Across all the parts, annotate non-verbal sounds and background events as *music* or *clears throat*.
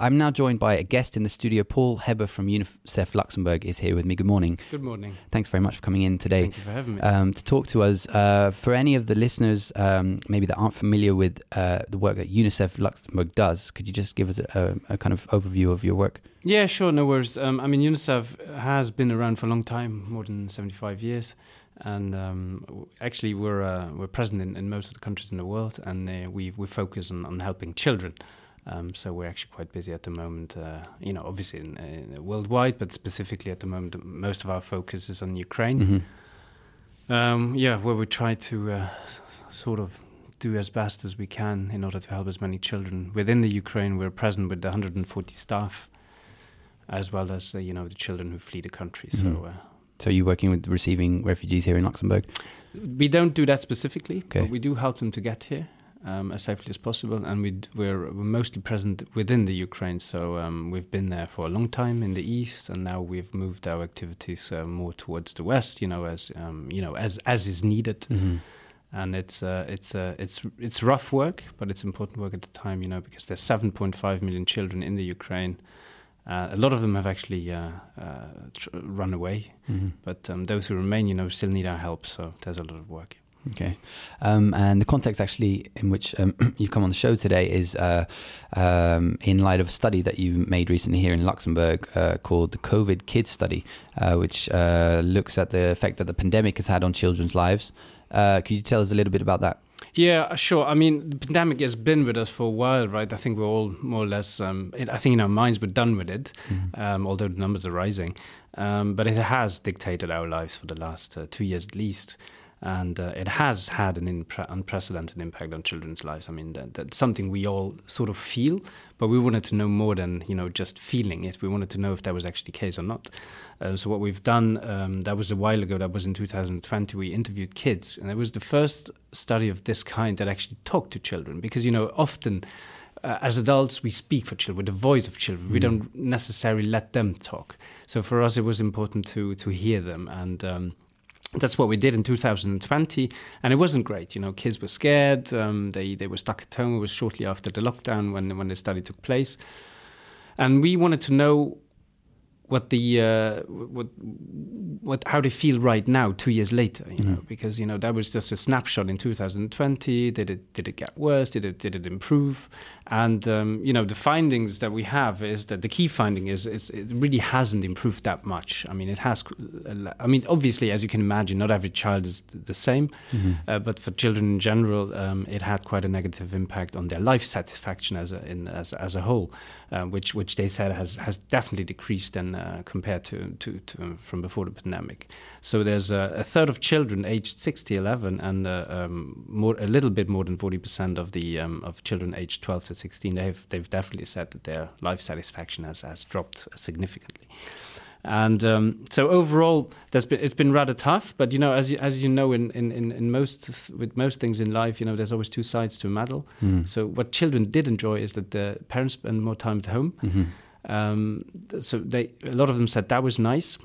I'm now joined by a guest in the studio. Paul Heber from UNICEF Luxembourg is here with me. Good morning. Good morning. Thanks very much for coming in today. Thank you for having me. Um, to talk to us. Uh, for any of the listeners, um, maybe that aren't familiar with uh, the work that UNICEF Luxembourg does, could you just give us a, a, kind of overview of your work? Yeah, sure, no worries. Um, I mean, UNICEF has been around for a long time, more than 75 years. And um, actually, we're, uh, we're present in, in, most of the countries in the world, and uh, we, we focus on, on helping children. Um, so we're actually quite busy at the moment. Uh, you know, obviously in, worldwide, but specifically at the moment, most of our focus is on Ukraine. Mm-hmm. Um, yeah, where we try to uh, sort of do as best as we can in order to help as many children within the Ukraine. We're present with 140 staff, as well as uh, you know the children who flee the country. Mm-hmm. So. Uh, so you're working with receiving refugees here in Luxembourg? We don't do that specifically, okay. but we do help them to get here um, as safely as possible. And we we're, we're, mostly present within the Ukraine, so um, we've been there for a long time in the east, and now we've moved our activities uh, more towards the west. You know, as um, you know, as as is needed. Mm-hmm. And it's uh, it's uh, it's it's rough work, but it's important work at the time. You know, because there's 7.5 million children in the Ukraine. Uh, a lot of them have actually uh, uh, tr- run away, mm-hmm. but um, those who remain, you know, still need our help. So there's a lot of work. Okay. Um, and the context actually in which um, *clears throat* you've come on the show today is uh, um, in light of a study that you made recently here in Luxembourg uh, called the COVID Kids Study, uh, which uh, looks at the effect that the pandemic has had on children's lives. Uh, could you tell us a little bit about that? Yeah, sure. I mean, the pandemic has been with us for a while, right? I think we're all more or less, um, I think in our minds we're done with it, mm-hmm. um, although the numbers are rising. Um, but it has dictated our lives for the last uh, two years at least and uh, it has had an impre- unprecedented impact on children's lives. I mean, that, that's something we all sort of feel, but we wanted to know more than you know just feeling it. We wanted to know if that was actually the case or not. Uh, so what we've done, um, that was a while ago. That was in 2020. We interviewed kids, and it was the first study of this kind that actually talked to children, because you know often. Uh, as adults, we speak for children with the voice of children. Mm. We don't necessarily let them talk. So for us, it was important to to hear them and. Um, that's what we did in 2020, and it wasn't great. You know, kids were scared. Um, they they were stuck at home. It was shortly after the lockdown when when the study took place, and we wanted to know what the uh, what what how they feel right now, two years later. You Mm-hmm. know, because you know that was just a snapshot in 2020. Did it did it get worse? Did it did it improve? And um, you know the findings that we have is that the key finding is, is it really hasn't improved that much. I mean, it has. I mean, obviously, as you can imagine, not every child is the same, mm-hmm. uh, but for children in general, um, it had quite a negative impact on their life satisfaction as a in, as, as a whole, uh, which which they said has has definitely decreased and uh, compared to, to, to from before the pandemic. So there's a, a third of children aged 6 to 11, and uh, um, more a little bit more than 40 percent of the um, of children aged 12 to 16, they've they've definitely said that their life satisfaction has, has dropped significantly. And um, so overall, there's been, it's been rather tough. But you know, as you, as you know, in, in, in most with most things in life, you know, there's always two sides to a medal. Mm. So what children did enjoy is that the parents spend more time at home. Mm-hmm. Um, so they a lot of them said that was nice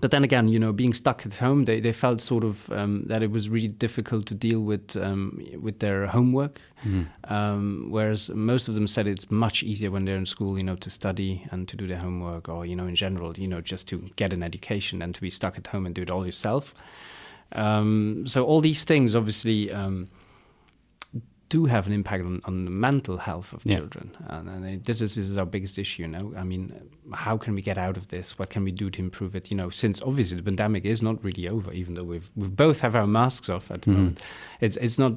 but then again, you know, being stuck at home, they, they felt sort of um, that it was really difficult to deal with um, with their homework. Mm. Um, whereas most of them said it's much easier when they're in school, you know, to study and to do their homework, or you know, in general, you know, just to get an education than to be stuck at home and do it all yourself. Um, so all these things, obviously um, do have an impact on, on the mental health of Yeah. children. And, and this is this is our biggest issue now. I mean, how can we get out of this? What can we do to improve it? You know, since obviously the pandemic is not really over, even though we've we both have our masks off at the Mhm. moment. It's it's not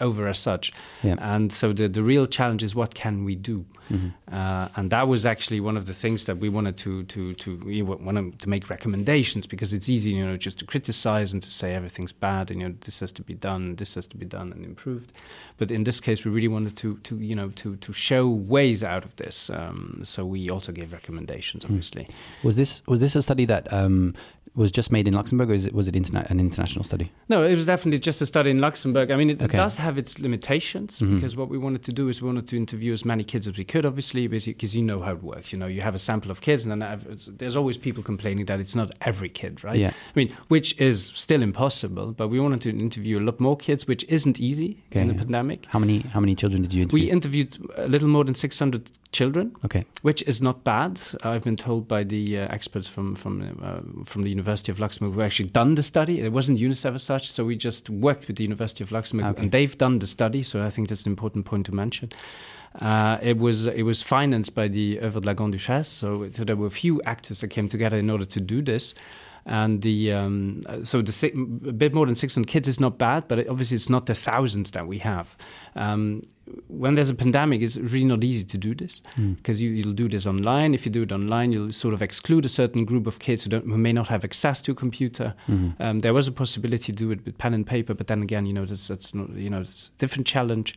over as such. Yeah. And so the the real challenge is what can we do? Mhm. Uh, and that was actually one of the things that we wanted to to to we wanted to make recommendations because it's easy, you know, just to criticize and to say everything's bad and you know this has to be done, this has to be done and improved. But in this case, we really wanted to to you know to to show ways out of this. Um, so we also gave recommendations, obviously. Was this was this a study that um, was just made in Luxembourg, or is it, was it interna- an international study? No, it was definitely just a study in Luxembourg. I mean, it, Okay. does have its limitations Mhm. because what we wanted to do is we wanted to interview as many kids as we could, obviously, because you know how it works. You know, you have a sample of kids, and then there's always people complaining that it's not every kid, right? Yeah. I mean, which is still impossible, but we wanted to interview a lot more kids, which isn't easy Okay, in the yeah. pandemic. How many how many children did you interview? We interviewed a little more than 600 children, Okay. which is not bad. I've been told by the uh, experts from from uh, from the University of Luxembourg who actually done the study. It wasn't UNICEF as such, so we just worked with the University of Luxembourg, Okay. and they've done the study. So I think that's an important point to mention. Uh, it was it was financed by the Œuvre de la Grande Duchesse, so, so there were a few actors that came together in order to do this. And the um, so the a bit more than 600 kids is not bad, but obviously it's not the thousands that we have. Um, when there's a pandemic, it's really not easy to do this because you, you'll do this online. If you do it online, you'll sort of exclude a certain group of kids who, don't, who may not have access to a computer. Um, there was a possibility to do it with pen and paper, but then again, you know, that's, that's not, you know, it's a different challenge.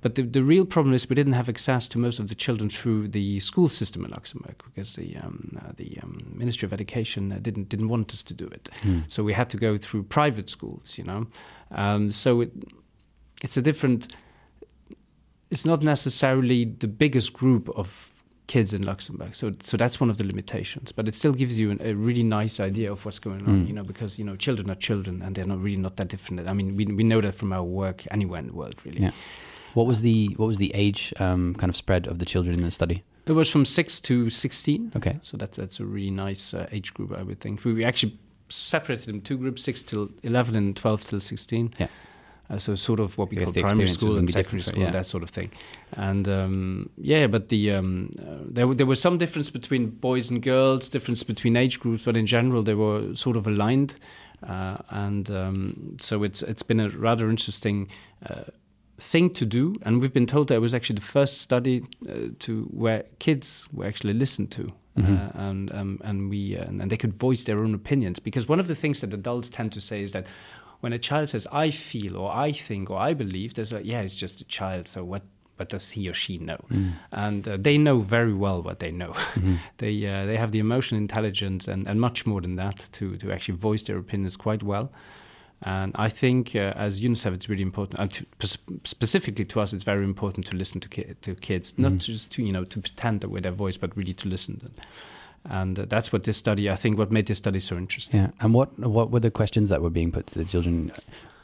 But the, the real problem is we didn't have access to most of the children through the school system in Luxembourg because the um, uh, the um, Ministry of Education uh, didn't didn't want us to do it. So we had to go through private schools, you know. Um, so it, it's a different. It's not necessarily the biggest group of kids in Luxembourg, so so that's one of the limitations. But it still gives you an, a really nice idea of what's going on, Mm. you know, because you know children are children and they're not really not that different. I mean, we we know that from our work anywhere in the world, really. Yeah. What was the what was the age um, kind of spread of the children in the study? It was from six to sixteen. Okay. So that's that's a really nice uh, age group, I would think. We, we actually separated them two groups: six till eleven and twelve till sixteen. Yeah. Uh, so sort of what we call primary school and secondary school, yeah. that sort of thing. And um, yeah, but the um, uh, there w- there was some difference between boys and girls, difference between age groups, but in general they were sort of aligned. Uh, and um, so it's it's been a rather interesting. Uh, thing to do and we've been told that it was actually the first study uh, to where kids were actually listened to Mhm. uh, and um, and we uh, and they could voice their own opinions because one of the things that adults tend to say is that when a child says I feel or I think or I believe there's like yeah it's just a child so what what does he or she know Mm. and uh, they know very well what they know Mhm. *laughs* they uh, they have the emotional intelligence and, and much more than that to to actually voice their opinions quite well and I think uh, as UNICEF it's really important and to, specifically to us it's very important to listen to, ki- to kids not Mhm. just to you know to pretend that with their voice but really to listen and that's what this study I think what made this study so interesting Yeah. And what what were the questions that were being put to the children?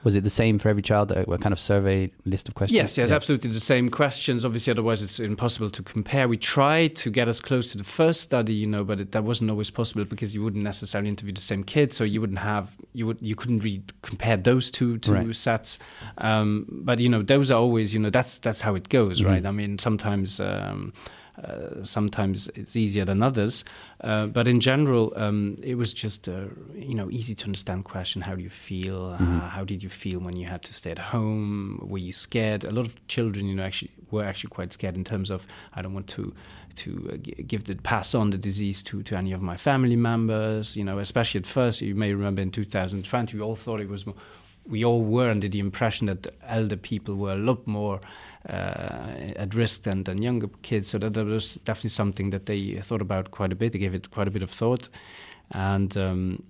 Was it the same for every child? A, kind of survey list of questions? Yes, yes, Yeah. absolutely the same questions. Obviously, otherwise it's impossible to compare. We tried to get as close to the first study, you know, but it, that wasn't always possible because you wouldn't necessarily interview the same kids, so you wouldn't have you would you couldn't really compare those two two Right. sets. Um, but you know, those are always you know that's that's how it goes, Mhm. right? I mean, sometimes. Um, uh, sometimes it's easier than others, uh, but in general, um, it was just a you know easy to understand question. How do you feel? Mhm. Uh, how did you feel when you had to stay at home? Were you scared? A lot of children, you know, actually were actually quite scared in terms of I don't want to to uh, give the pass on the disease to to any of my family members. You know, especially at first, you may remember in 2020, we all thought it was. More, we all were under the impression that elder people were a lot more uh, at risk than, than younger kids. So that, that was definitely something that they thought about quite a bit. They gave it quite a bit of thought, and um,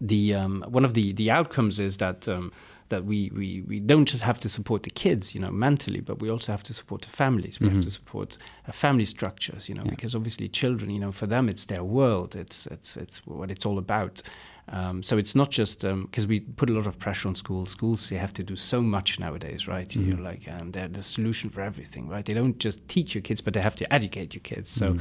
the um, one of the the outcomes is that. Um, that we, we, we don't just have to support the kids, you know, mentally, but we also have to support the families. We Mhm. have to support uh, family structures, you know, Yeah. because obviously children, you know, for them it's their world. It's it's it's what it's all about. Um, so it's not just because we put a lot of pressure on schools. Schools they have to do so much nowadays, right? Mhm. You're like um, they're the solution for everything, right? They don't just teach your kids, but they have to educate your kids. So Mhm.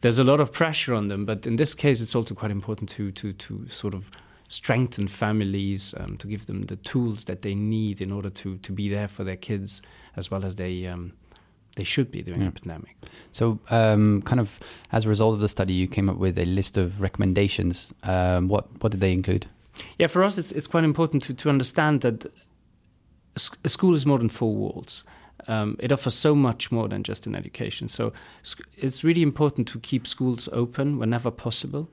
there's a lot of pressure on them. But in this case, it's also quite important to to to sort of strengthen families, um, to give them the tools that they need in order to to be there for their kids as well as they um, they should be during Yeah. the pandemic. So, um, kind of as a result of the study, you came up with a list of recommendations. Um, what what did they include? Yeah, for us, it's it's quite important to to understand that a school is more than four walls. Um, it offers so much more than just an education. So sc- it's really important to keep schools open whenever possible.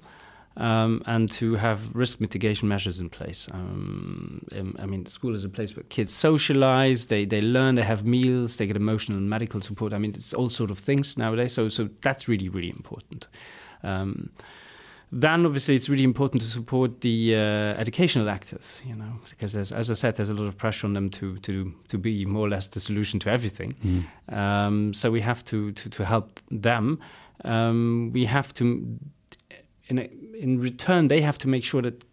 Um, and to have risk mitigation measures in place. Um, um, I mean, school is a place where kids socialize, they, they learn, they have meals, they get emotional and medical support. I mean, it's all sort of things nowadays. So, so that's really, really important. Um, then obviously it's really important to support the uh, educational actors, you know, because there's, as I said, there's a lot of pressure on them to to to be more or less the solution to everything. Mhm. Um, so we have to to, to help them. Um, we have to, in a, in return, they have to make sure that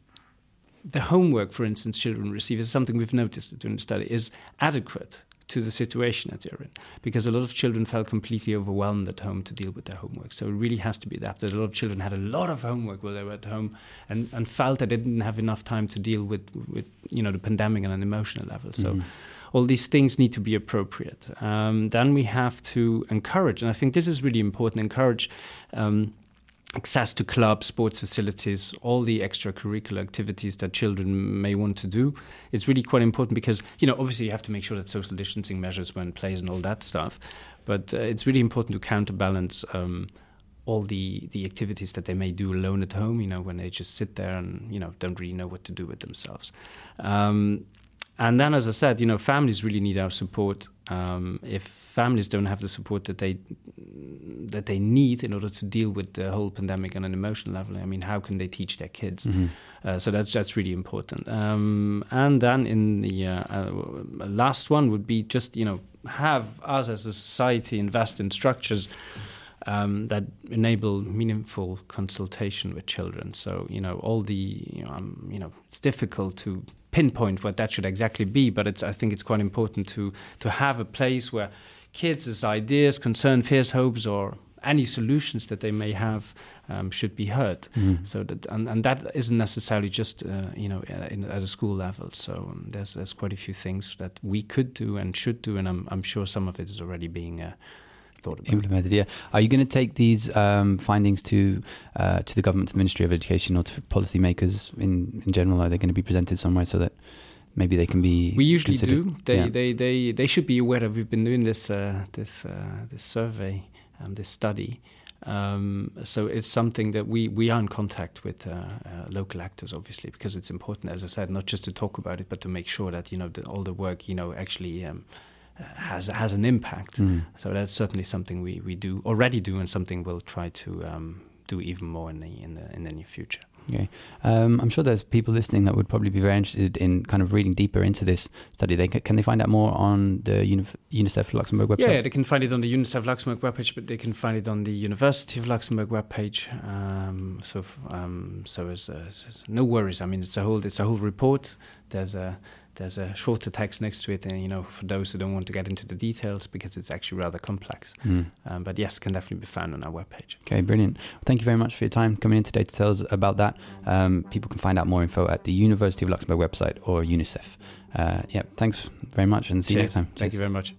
the homework, for instance, children receive is something we've noticed during the study is adequate to the situation that they're in. Because a lot of children felt completely overwhelmed at home to deal with their homework. So it really has to be adapted a lot of children had a lot of homework while they were at home and, and felt that they didn't have enough time to deal with, with you know the pandemic on an emotional level. So mm-hmm. all these things need to be appropriate. Um, then we have to encourage and I think this is really important encourage um, access to clubs, sports facilities, all the extracurricular activities that children may want to do. It's really quite important because, you know, obviously you have to make sure that social distancing measures were in place and all that stuff. But uh, it's really important to counterbalance um, all the, the activities that they may do alone at home, you know, when they just sit there and, you know, don't really know what to do with themselves. Um, and then, as I said, you know, families really need our support. Um, if families don't have the support that they that they need in order to deal with the whole pandemic on an emotional level, I mean, how can they teach their kids? Mm-hmm. Uh, so that's that's really important. Um, and then, in the uh, uh, last one would be just you know have us as a society invest in structures. Um, that enable meaningful consultation with children. So you know all the you know, um, you know it's difficult to pinpoint what that should exactly be, but it's, I think it's quite important to to have a place where kids' ideas, concerns, fears, hopes, or any solutions that they may have um, should be heard. Mm. So that and, and that isn't necessarily just uh, you know in, at a school level. So um, there's there's quite a few things that we could do and should do, and I'm I'm sure some of it is already being uh, thought about. Implemented, yeah. Are you going to take these um, findings to uh, to the government, to the Ministry of Education, or to policymakers in in general? Are they going to be presented somewhere so that maybe they can be? We usually considered? do. They, yeah. they they they should be aware that we've been doing this uh, this uh, this survey, um, this study. Um, so it's something that we, we are in contact with uh, uh, local actors, obviously, because it's important, as I said, not just to talk about it, but to make sure that you know the, all the work you know actually um, has has an impact. Mm. So that's certainly something we, we do already do, and something we'll try to um, do even more in the in the in the near future. Okay, um, I'm sure there's people listening that would probably be very interested in kind of reading deeper into this study. They can they find out more on the UNICEF Luxembourg website? Yeah, they can find it on the UNICEF Luxembourg webpage, but they can find it on the University of Luxembourg webpage. Um, so um, so it's, uh, it's, no worries. I mean, it's a whole it's a whole report. There's a there's a shorter text next to it, and you know, for those who don't want to get into the details, because it's actually rather complex. Mm. Um, but yes, can definitely be found on our webpage. Okay, brilliant. Well, thank you very much for your time coming in today to tell us about that. Um, people can find out more info at the University of Luxembourg website or UNICEF. Uh, yeah, thanks very much, and see Cheers. you next time. Thank you very much.